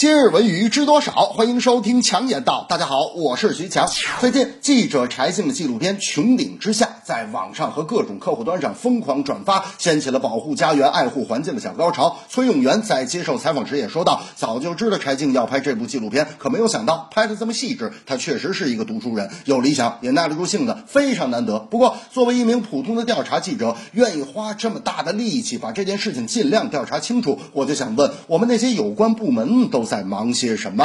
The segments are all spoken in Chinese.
今日文娱知多少？欢迎收听强言道。大家好，我是徐强。最近，记者柴静的纪录片《穹顶之下》在网上和各种客户端上疯狂转发，掀起了保护家园、爱护环境的小高潮。崔永元在接受采访时也说到，早就知道柴静要拍这部纪录片，可没有想到拍的这么细致。他确实是一个读书人，有理想，也耐得住性子，非常难得。不过，作为一名普通的调查记者，愿意花这么大的力气把这件事情尽量调查清楚，我就想问，我们那些有关部门都。在忙些什么？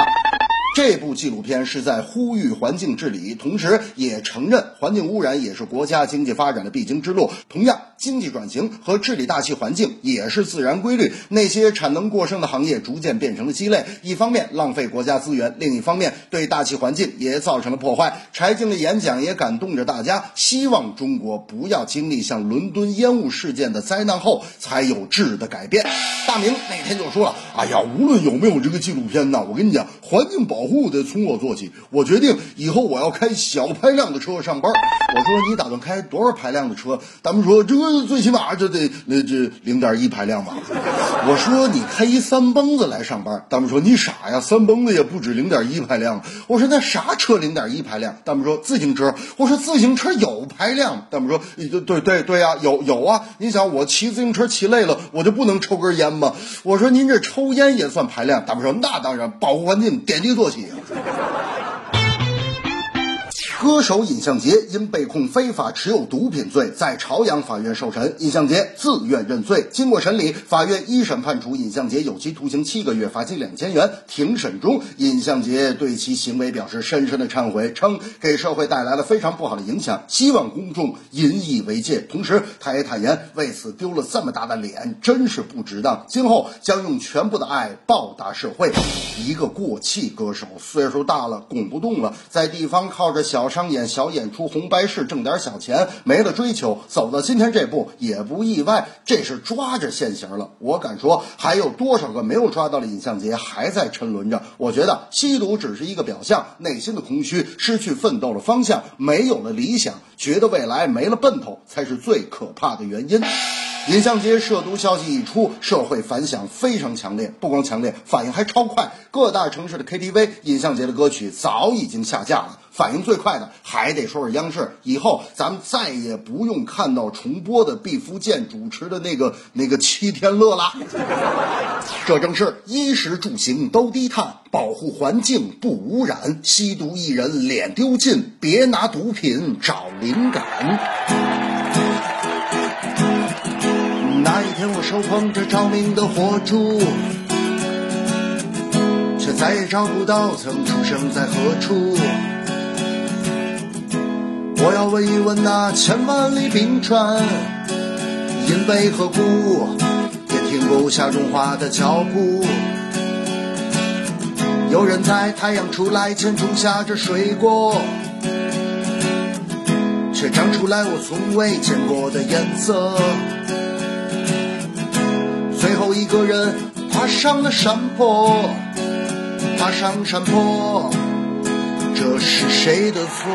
这部纪录片是在呼吁环境治理，同时也承认环境污染也是国家经济发展的必经之路。同样，经济转型和治理大气环境也是自然规律。那些产能过剩的行业逐渐变成了鸡肋，一方面浪费国家资源，另一方面对大气环境也造成了破坏。柴静的演讲也感动着大家，希望中国不要经历像伦敦烟雾事件的灾难后才有质的改变。大明那天就说了：“哎呀，无论有没有这个纪录片呢，我跟你讲，环境保。”保护得从我做起。我决定以后我要开小排量的车上班。我说你打算开多少排量的车？他们说这最起码就得那这零点一排量吧。我说你开一三蹦子来上班。他们说你傻呀，三蹦子也不止零点一排量。我说那啥车零点一排量？他们说自行车。我说自行车有排量。他们说对对对对呀，有有啊。你想我骑自行车骑累了，我就不能抽根烟吗？我说您这抽烟也算排量？他们说那当然，保护环境点滴做。here. 歌手尹相杰因被控非法持有毒品罪，在朝阳法院受审。尹相杰自愿认罪。经过审理，法院一审判处尹相杰有期徒刑七个月，罚金两千元。庭审中，尹相杰对其行为表示深深的忏悔，称给社会带来了非常不好的影响，希望公众引以为戒。同时，他也坦言为此丢了这么大的脸，真是不值当。今后将用全部的爱报答社会。一个过气歌手，岁数大了，拱不动了，在地方靠着小。商演小演出红白事挣点小钱没了追求走到今天这步也不意外，这是抓着现行了。我敢说还有多少个没有抓到的尹相杰还在沉沦着。我觉得吸毒只是一个表象，内心的空虚，失去奋斗的方向，没有了理想，觉得未来没了奔头，才是最可怕的原因。尹相杰涉毒消息一出，社会反响非常强烈，不光强烈，反应还超快。各大城市的 KTV，尹相杰的歌曲早已经下架了。反应最快的还得说是央视，以后咱们再也不用看到重播的毕福剑主持的那个那个七天乐啦。这正是衣食住行都低碳，保护环境不污染，吸毒一人脸丢尽，别拿毒品找灵感。那一天，我手捧着照明的火烛，却再也找不到曾出生在何处。我要问一问那千万里冰川，因为何故也停不下融化的脚步？有人在太阳出来前种下这水果，却长出来我从未见过的颜色。最后一个人爬上了山坡，爬上山坡，这是谁的错？